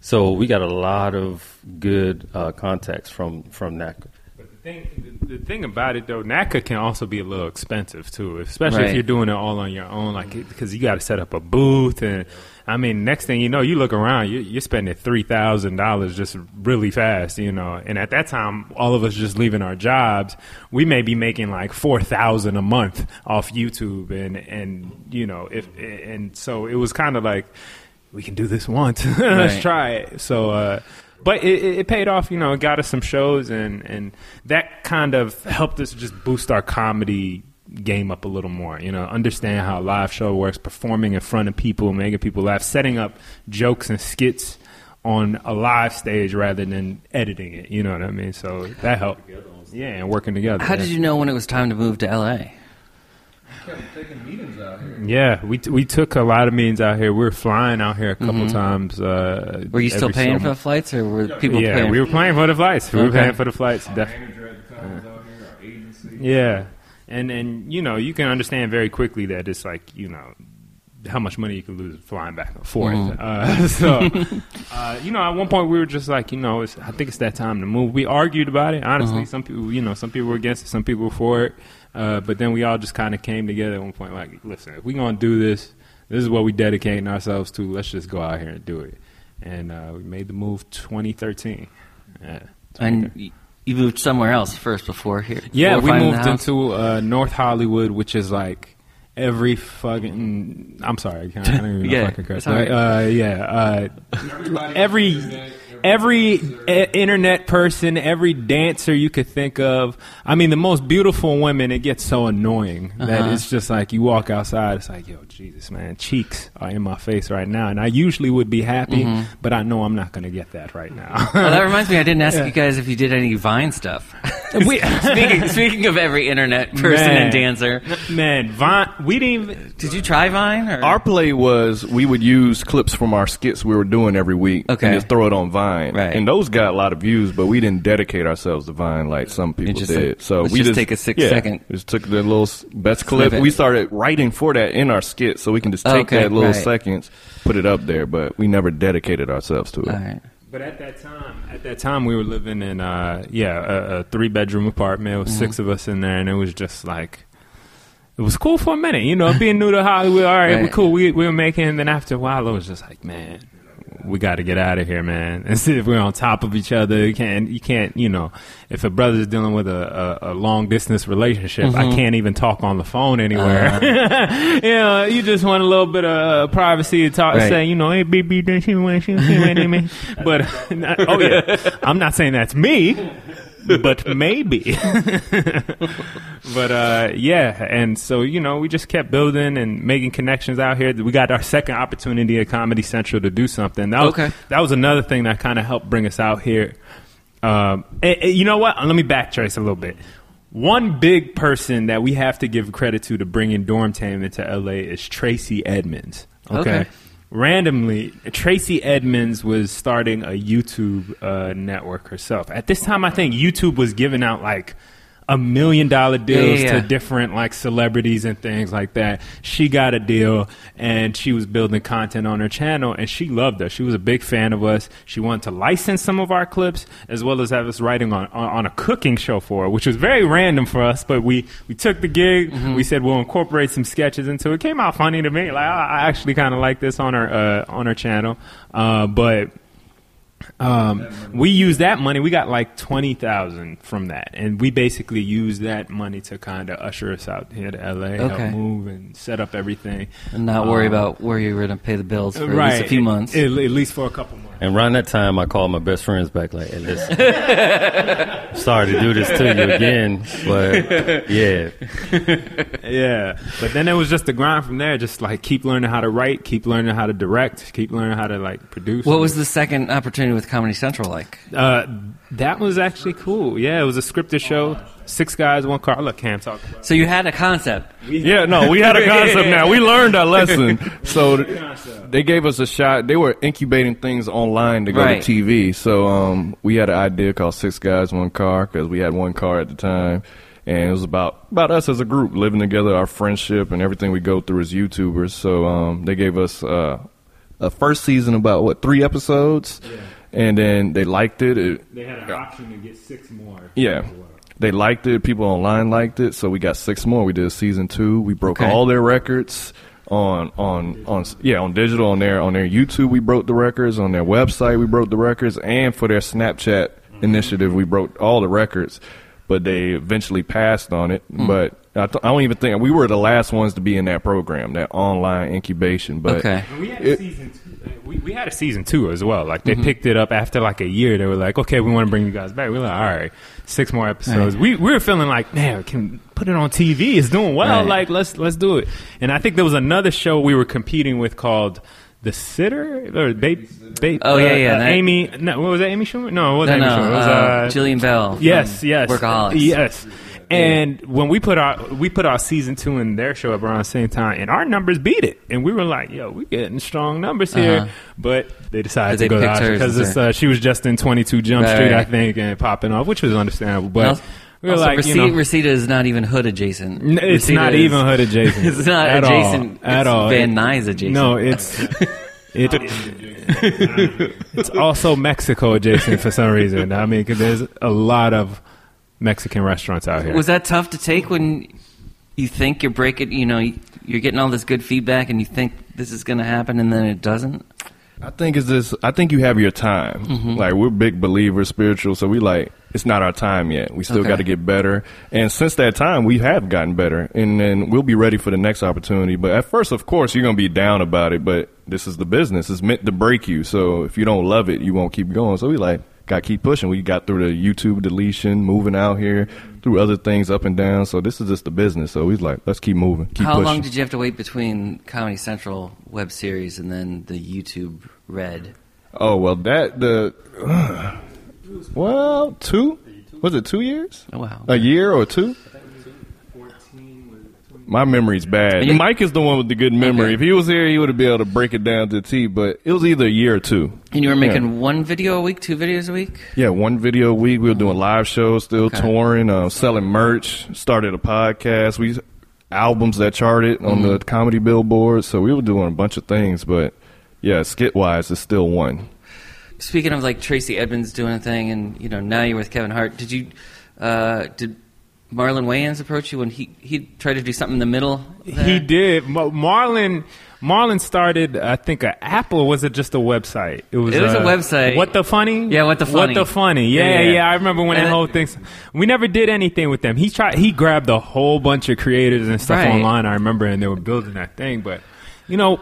So we got a lot of good uh, contacts from from NACA.
But the thing, the, the thing about it though, NACA can also be a little expensive too, especially
Right.
if you're doing it all on your own, like because you got to set up a booth and. I mean, next thing you know, you look around, you, you're spending three thousand dollars just really fast, you know. And at that time, all of us just leaving our jobs, we may be making like four thousand a month off YouTube, and and you know, if and so it was kind of like we can do this once, let's try it. So, uh, but it, it it paid off. You know, it got us some shows, and and that kind of helped us just boost our comedy game up a little more. You know, understand how a live show works, performing in front of people, making people laugh, setting up jokes and skits on a live stage rather than editing it. You know what I mean? So that helped. Yeah, and working together.
How
yeah.
did you know when it was time to move to LA?
Yeah, we t- we took a lot of meetings out here. We were flying out here a couple times. Uh,
Were you still
every
paying for the flights, or were people
yeah,
paying?
we were paying for the flights. We were paying for the flights. Def- yeah, and and you know you can understand very quickly that it's like you know how much money you can lose flying back and forth. Uh, so uh, you know at one point we were just like you know it's, I think it's that time to move. We argued about it honestly. Some people you know some people were against it, some people were for it. Uh, but then we all just kind of came together at one point like listen if we're gonna do this this is what we're dedicating ourselves to let's just go out here and do it and uh, we made the move 2013 yeah,
and y- you moved somewhere else first before here.
yeah,
before
we moved into uh, North Hollywood, which is like every fucking. I'm sorry, I can't- I don't even know
Yeah,
if I can curse.
it's all right.
Uh, yeah, uh, every every uh, internet person, every dancer you could think of. I mean, the most beautiful women. It gets so annoying that
Uh-huh.
it's just like you walk outside. It's like, yo, Jesus, man, cheeks are in my face right now, and I usually would be happy,
Mm-hmm.
but I know I'm not going to get that right now.
Oh, that reminds me, I didn't ask you guys if you did any Vine stuff.
We-
speaking, speaking of every internet person
Man.
and dancer,
Man, Vine, we didn't even.
did you try Vine? Or?
Our play was we would use clips from our skits we were doing every week
Okay.
and just throw it on Vine.
Right.
And those got a lot of views, but we didn't dedicate ourselves to Vine like some people
just
did.
like,
so
let's
we
just take a six
yeah,
second
Just took the little best clip.
snippet.
We started writing for that in our skit, so we can just take
Okay,
that little
right.
seconds, put it up there. But we never dedicated ourselves to it.
All right.
But at that time, at that time, we were living in uh, yeah a, a three bedroom apartment. It was six of us in there, and it was just like it was cool for a minute, you know, being new to Hollywood. All right,
Right.
we're cool. We we were making, and then after a while, it was just like, man, we got to get out of here, man. And see if we're on top of each other. You can't, you can't, you know, if a brother's dealing with a, a, a long distance relationship, I can't even talk on the phone anywhere. you know, you just want a little bit of uh, privacy to talk,
Right.
say, you know, hey, baby, don't you want you me? But oh yeah, I'm not saying that's me. But maybe, but uh, yeah, and so you know, we just kept building and making connections out here. We got our second opportunity at Comedy Central to do something. That was,
Okay.
that was another thing that kind of helped bring us out here. Um, and- and you know what? Let me backtrace a little bit. One big person that we have to give credit to to bring in Dormtainment to LA is Tracy Edmonds.
Okay.
Randomly, Tracy Edmonds was starting a YouTube uh, network herself. At this time, I think YouTube was giving out like a million dollar deals
Yeah, yeah,
to different like celebrities and things like that. She got a deal and she was building content on her channel and she loved us. She was a big fan of us. She wanted to license some of our clips as well as have us writing on, on, on a cooking show for her, which was very random for us, but we, we took the gig.
Mm-hmm.
We said we'll incorporate some sketches into it. It came out funny to me. Like I, I actually kind of like this on her, uh, on her channel. Uh, but um, we used that money. We got like twenty thousand from that, and we basically used that money to kind of usher us out here to LA,
Okay.
help move and set up everything,
And not worry
Um,
about where you're going to pay the bills for
right?
at least a few months.
at, at least for a couple months.
And around that time, I called my best friends back, like, hey, listen, sorry to do this to you again, but yeah,
Yeah, but then it was just the grind from there. Just like keep learning how to write, keep learning how to direct, keep learning how to like produce.
what was the second opportunity with Comedy Central like?
Uh, that was actually cool. Yeah, it was a scripted show. Six guys, one car. Look, Cam talk about.
So you had a concept.
Yeah, no, we had a concept now. We learned our lesson. So they gave us a shot. They were incubating things online to go
Right.
to TV. So um, we had an idea called Six Guys, One Car because we had one car at the time. And it was about about us as a group living together, our friendship, and everything we go through as YouTubers. So um, they gave us uh, a first season about what three episodes, and then they liked it. it
They had an option to get six more.
yeah. They liked it. People online liked it. So we got six more. We did season two. We broke
Okay.
all their records on on on yeah on digital on their on their YouTube. We broke the records on their website. We broke the records, and for their Snapchat initiative, we broke all the records. But they eventually passed on it.
Hmm.
But I, th- I don't even think we were the last ones to be in that program, that online incubation. But
Okay.
We had
It-
season two. We, we had a season two as well. Like they
Mm-hmm.
picked it up after like a year. They were like, "Okay, we want to bring you guys back." We are like, "All right, six more episodes." We we were feeling like, "Man, can put it on TV. It's doing well.
Right.
Like let's let's do it." And I think there was another show we were competing with called The Sitter or ba- ba-
Oh, yeah,
uh,
yeah,
uh,
that-
Amy. No, what was that? Amy Schumer? No, it
No,
wasn't
no,
Amy Schumer. It was
uh,
uh,
Jillian Bell.
Yes, yes,
Workaholics.
Yes. And when we put our we put our season two in their show up around the same time, and our numbers beat it, and we were like, "Yo, we getting strong numbers here."
Uh-huh.
But they decided
They
to go
picked
to
hers
because uh, she was just in Twenty Two Jump
Right,
Street, I think, and popping off, which was understandable. But
Also,
we were
also,
like,
Reseda,
you know,
Reseda is not even hood adjacent.
N- it's
Reseda
not
is-
even hood adjacent.
It's not
at
adjacent.
all, at
it's
all.
Van Nuys adjacent.
No, it's it, it's also Mexico adjacent for some reason. I mean, 'cause there's a lot of Mexican restaurants out here.
Was that tough to take when you think you're breaking? You know, you're getting all this good feedback, and you think this is going to happen, and then it doesn't.
I think it's this. I think you have your time.
Mm-hmm.
Like we're big believers, spiritual. So we like it's not our time yet. We still
Okay.
got to get better. And since that time, we have gotten better, and then we'll be ready for the next opportunity. But at first, of course, you're gonna be down about it. But this is the business. It's meant to break you. So if you don't love it, you won't keep going. So we like got to keep pushing. We got through the YouTube deletion, moving out here, through other things up and down. So this is just the business. So he's like, let's keep moving. Keep
How
pushing.
long did you have to wait between Comedy Central web series and then the YouTube Red?
Oh well, that the well two was it two years?
Oh, wow.
a year or two? My memory's bad.
You-
Mike is the one with the good memory.
Okay.
If he was here, he would have been able to break it down to T. But it was either a year or two.
And you were making
Yeah.
one video a week, two videos a week.
Yeah, one video a week. We were doing live shows, still
Okay.
touring, uh, selling merch. Started a podcast. We albums that charted on
Mm-hmm.
the comedy billboard. So we were doing a bunch of things. But yeah, skit wise, it's still one.
speaking of like Tracy Edmonds doing a thing, and you know now you're with Kevin Hart. Did you uh, did Marlon Wayans approach you when he he tried to do something in the middle? there?
He did. Marlon Marlon started, I think, a Apple. Or was it just a website?
It was it was a
uh,
website.
What the funny?
Yeah, What the Funny.
What the funny? Yeah,
Yeah,
yeah.
yeah.
I remember when
And
that whole thing. We never did anything with them. He tried. He grabbed a whole bunch of creators and stuff
Right.
online. I remember, and they were building that thing. But you know.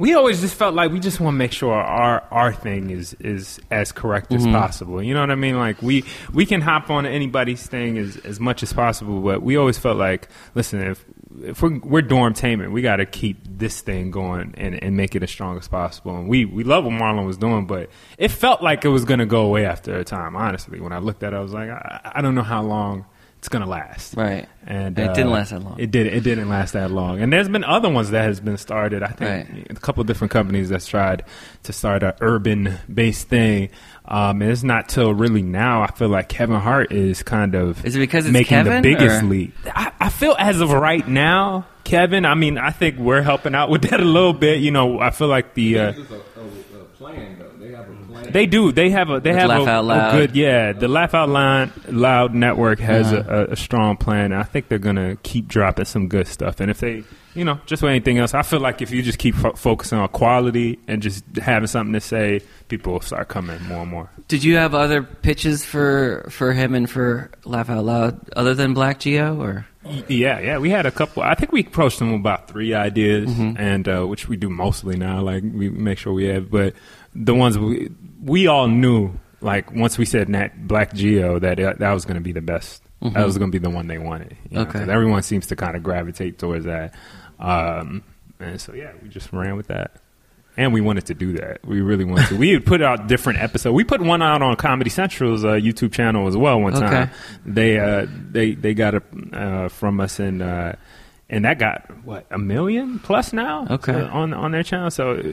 We always just felt like we just want to make sure our our thing is is as correct
Mm-hmm.
as possible. You know what I mean? Like we we can hop on anybody's thing as as much as possible, but we always felt like, listen, if if we're, we're dormtainment, we got to keep this thing going and, and make it as strong as possible. And we we love what Marlon was doing, but it felt like it was going to go away after a time. Honestly, when I looked at it, I was like, I, I don't know how long it's going to last.
Right.
And,
And it didn't
uh,
last that long.
It did. It didn't last that long. And there's been other ones that has been started. I think
Right.
a couple different companies that's tried to start a urban based thing. Um, and it's not till really now. I feel like Kevin Hart is kind of
Is it because it's
making
Kevin,
the biggest
or-
leap. I, I feel as of right now, Kevin. I mean, I think we're helping out with that a little bit. You know, I feel like the. Uh, they do. They have a. They
With
have
Laugh
a,
Out
a good. Yeah, the Laugh Out Loud, Loud Network has
Uh-huh.
a, a, a strong plan. I think they're gonna keep dropping some good stuff. And if they, you know, just with anything else, I feel like if you just keep fo- focusing on quality and just having something to say, people will start coming more and more.
Did you have other pitches for for him and for Laugh Out Loud other than Black Geo or?
Y- Yeah, yeah, we had a couple. I think we approached them with about three ideas, and uh, which we do mostly now. Like we make sure we have, but the ones we we all knew, like once we said Nat Black Geo, that it, that was going to be the best. That was going to be the one they wanted. you know,
Okay.
everyone seems to kind of gravitate towards that, um, and so yeah, we just ran with that. And we wanted to do that. We really wanted to. We had put out different episodes. We put one out on Comedy Central's uh, YouTube channel as well one
Okay.
time. They uh, they they got it uh, from us and uh, and that got what a million plus now.
Okay.
uh, on on their channel. So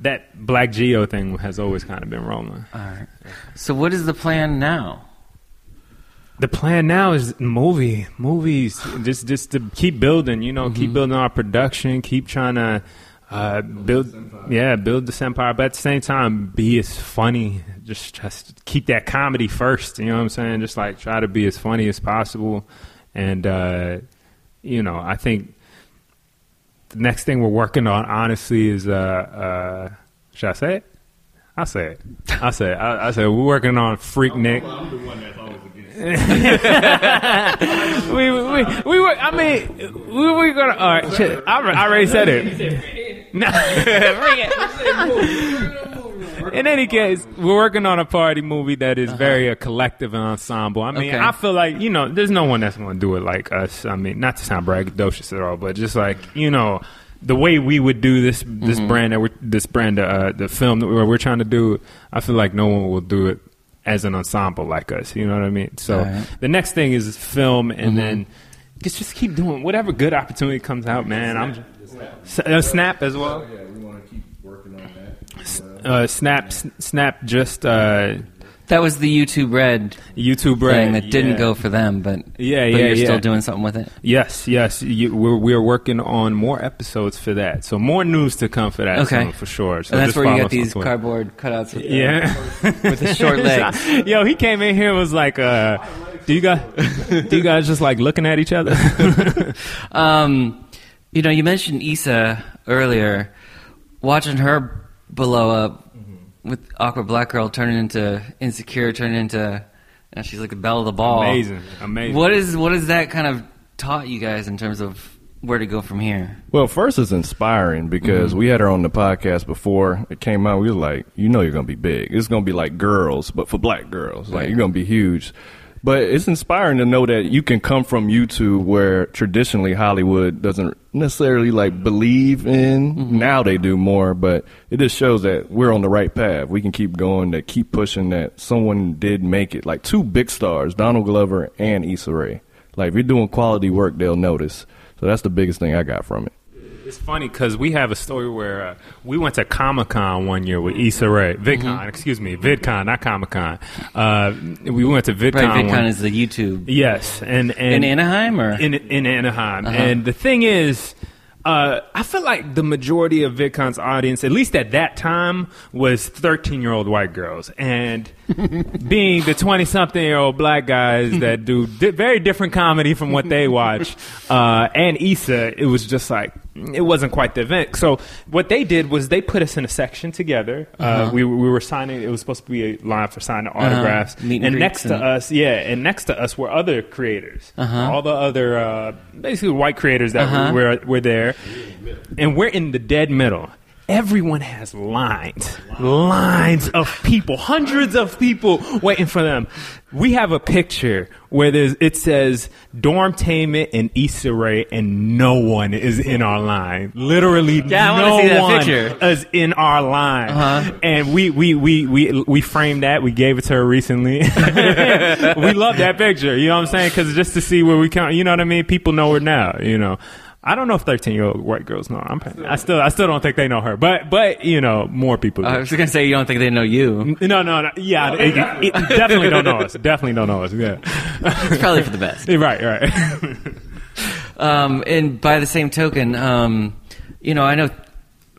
that Black Geo thing has always kind of been rolling.
All right. So what is the plan now?
The plan now is movie, movies, just just to keep building. You know, keep building our production, keep trying to uh, build, yeah, build the empire. But at the same time, be as funny. Just just keep that comedy first. You know what I'm saying? Just like try to be as funny as possible. And uh, you know, I think the next thing we're working on, honestly, is uh, uh, should I say it? I'll say it. I'll say it. I, I say it. we're working on Freaknik. we, we, we were, I mean, we were gonna, all right, shit, I, I already said it. No. In any case, we're working on a party movie that is very a collective and ensemble. I mean,
Okay.
I feel like, you know, there's no one that's going to do it like us. I mean, not to sound braggadocious at all, but just like, you know, the way we would do this this brand that we're this brand uh, the film that we're, we're trying to do, I feel like no one will do it as an ensemble like us. You know what I mean? So
All right.
the next thing is film, and then just just keep doing whatever good opportunity comes out, man. I'm S- uh, Snap as well.
Yeah, we want to keep working on that.
Uh, Snap S- Snap just uh,
That was the YouTube Red
YouTube
Red
thing
that didn't
yeah.
go for them, but
Yeah,
but
yeah,
you're
yeah.
still doing something with it.
Yes, yes. You, we're we're working on more episodes for that, so more news to come for that.
Okay.
for sure. So
and that's where you got these cardboard cutouts. With the,
Yeah,
with the short legs.
Yo, he came in here and was like, uh, "Do you guys, do you guys just like looking at each other?"
Um, you know, you mentioned Issa earlier. Watching her blow up with awkward black girl turning into insecure, turning into, you know, she's like the belle of the ball.
amazing, amazing.
What is what has that kind of taught you guys in terms of where to go from here?
Well, first it's inspiring because mm-hmm. we had her on the podcast before it came out. We were like, you know, you're gonna be big. It's gonna be like girls, but for black girls. Like you're gonna be huge. But it's inspiring to know that you can come from YouTube where traditionally Hollywood doesn't necessarily like believe in. Mm-hmm. Now they do more, but it just shows that we're on the right path. We can keep going, to keep pushing that someone did make it. Like two big stars, Donald Glover and Issa Rae. Like if you're doing quality work, they'll notice. So that's the biggest thing I got from it.
It's funny because we have a story where uh, we went to Comic Con one year with Issa Rae, VidCon,
Mm-hmm.
excuse me, VidCon, not Comic Con. Uh, we went to VidCon.
Right,
one-
VidCon is the YouTube
yes, and, and
in Anaheim, or
in in Anaheim.
Uh-huh.
And the thing is, Uh, I feel like the majority of VidCon's audience, at least at that time, was 13 year old white girls. And being the 20 something year old black guys that do di- very different comedy from what they watch, uh, and Issa, it was just like, it wasn't quite the event. So what they did was they put us in a section together. Uh,
Uh-huh.
we, we were signing, it was supposed to be a line for signing autographs.
Meet and
and next to us, yeah, and next to us were other creators.
Uh-huh.
All the other, uh, basically white creators that
Uh-huh.
were, were there. And we're in the dead middle. Everyone has lines, lines of people, hundreds of people waiting for them. We have a picture where there's, it says Dormtainment and Issa Rae, and no one is in our line. Literally,
Yeah,
no one
picture.
is in our line.
Uh-huh.
And we, we, we, we, we framed that. We gave it to her recently. we love that picture. You know what I'm saying? Because just to see where we come, you know what I mean? People know her now. You know. I don't know if 13 year old white girls know. I'm, I still, I still don't think they know her. But, but you know, more people. Do.
I was gonna say you don't think they know you.
no, no, no. Yeah, it, it- it definitely don't know us. Definitely don't know us. Yeah.
It's probably for the best.
right, right.
Um, and by the same token, um, you know, I know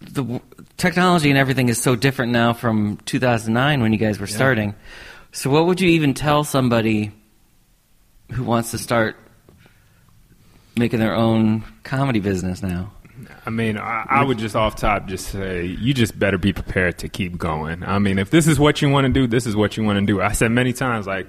the w- technology and everything is so different now from 2009 when you guys were starting. So, what would you even tell somebody who wants to start making their own comedy business now?
I mean, I, I would just off top just say you just better be prepared to keep going. I mean, if this is what you want to do, this is what you want to do. I said many times, like,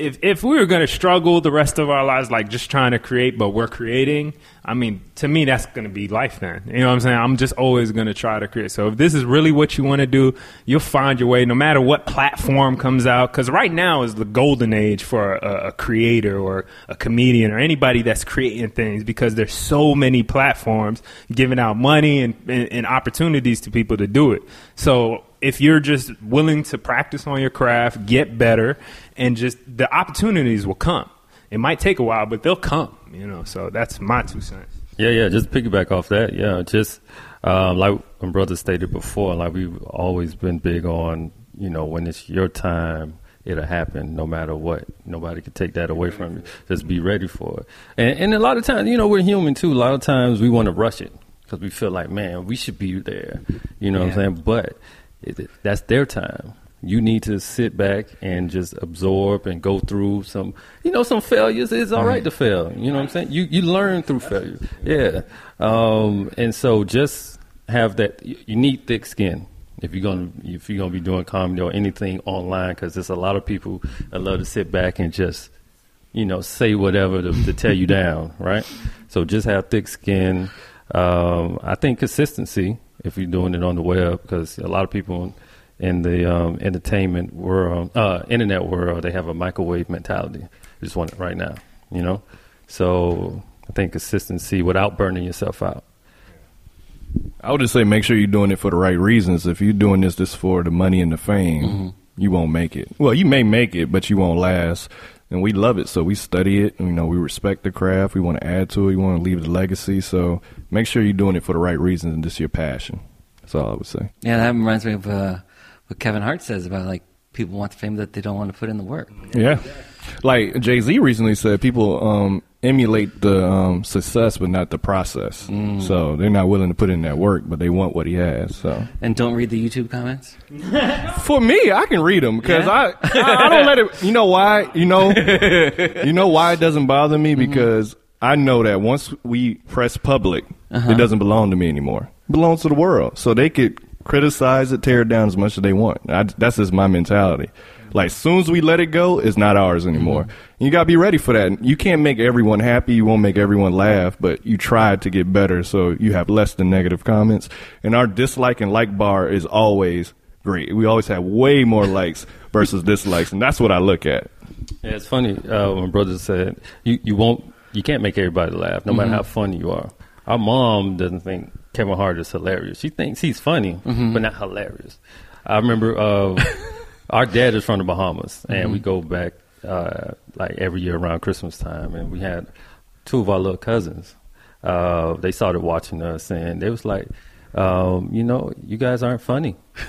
if if we were going to struggle the rest of our lives, like just trying to create, but we're creating, I mean, to me, that's going to be life. Then you know what I'm saying? I'm just always going to try to create. So if this is really what you want to do, you'll find your way, no matter what platform comes out. Because right now is the golden age for a, a creator or a comedian or anybody that's creating things, because there's so many platforms giving out money and, and, and opportunities to people to do it. So if you're just willing to practice on your craft, get better, and just the opportunities will come. It might take a while, but they'll come. You know, so that's my two cents.
Yeah, yeah. Just piggyback off that. Yeah, just um, like my brother stated before, like we've always been big on, you know, when it's your time, it'll happen no matter what. Nobody can take that away from you. Just be ready for it. And, and a lot of times, you know, we're human too. A lot of times we want to rush it because we feel like, man, we should be there. You know what I'm saying? But it, that's their time. You need to sit back and just absorb and go through some, you know, some failures. It's all right to fail. You know what I'm saying? You you learn through failure. Yeah. Um, and so just have that. You you need thick skin if you're gonna if you're gonna be doing comedy or anything online because there's a lot of people that love to sit back and just you know, say whatever to, to tear you down, right? So just have thick skin. Um, I think consistency if you're doing it on the web because a lot of people in the um, entertainment world, uh, internet world, they have a microwave mentality. They just want it right now, you know. So I think consistency without burning yourself out.
I would just say make sure you're doing it for the right reasons. If you're doing this just for the money and the fame, you won't make it. Well, you may make it, but you won't last. And we love it, so we study it. You know, we respect the craft. We want to add to it. We want to leave a legacy. So make sure you're doing it for the right reasons and just your passion. That's all I would say.
Yeah, that reminds me of uh, what Kevin Hart says about like people want the fame that they don't want to put in the work.
Yeah. Like Jay Z recently said, people um, emulate the um, success, but not the process. Mm. So they're not willing to put in that work, but they want what he has. So
And don't read the YouTube comments.
for me, I can read them because
Yeah?
I, I I don't let it. You know why? You know, you know why it doesn't bother me mm-hmm. because I know that once we press public, uh-huh. it doesn't belong to me anymore. It belongs to the world, so they could criticize it, tear it down as much as they want. I, that's just my mentality. Like, as soon as we let it go, it's not ours anymore. You gotta be ready for that. You can't make everyone happy. You won't make everyone laugh, but you try to get better so you have less than negative comments. And our dislike and like bar is always great. We always have way more likes versus dislikes, and that's what I look at.
Yeah, it's funny. Uh, my brother said you, you won't you can't make everybody laugh, no matter how funny you are. Our mom doesn't think Kevin Hart is hilarious. She thinks he's funny, but not hilarious. I remember uh, our dad is from the Bahamas, and we go back uh, like every year around Christmas time, and we had two of our little cousins. Uh, they started watching us, and they was like, um, you know, you guys aren't funny.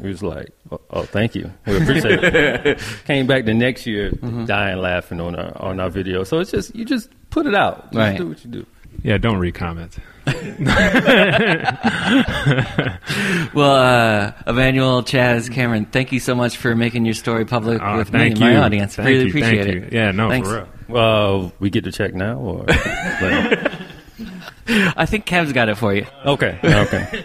He was like, oh, oh, thank you. We appreciate it. Came back the next year, dying laughing on our on our video. So it's just you just put it out. Just
Right.
do what you do.
Yeah, don't read comments.
Well, uh, Amanuel, Chaz, Cameron, thank you so much for making your story public
Oh,
with me and my
you.
audience.
Thank
really
you,
appreciate
thank
it.
you. Yeah, no,
Thanks.
for real.
Well, we get to check now, or?
I think Kev's got it for you.
okay, okay.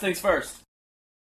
Things first.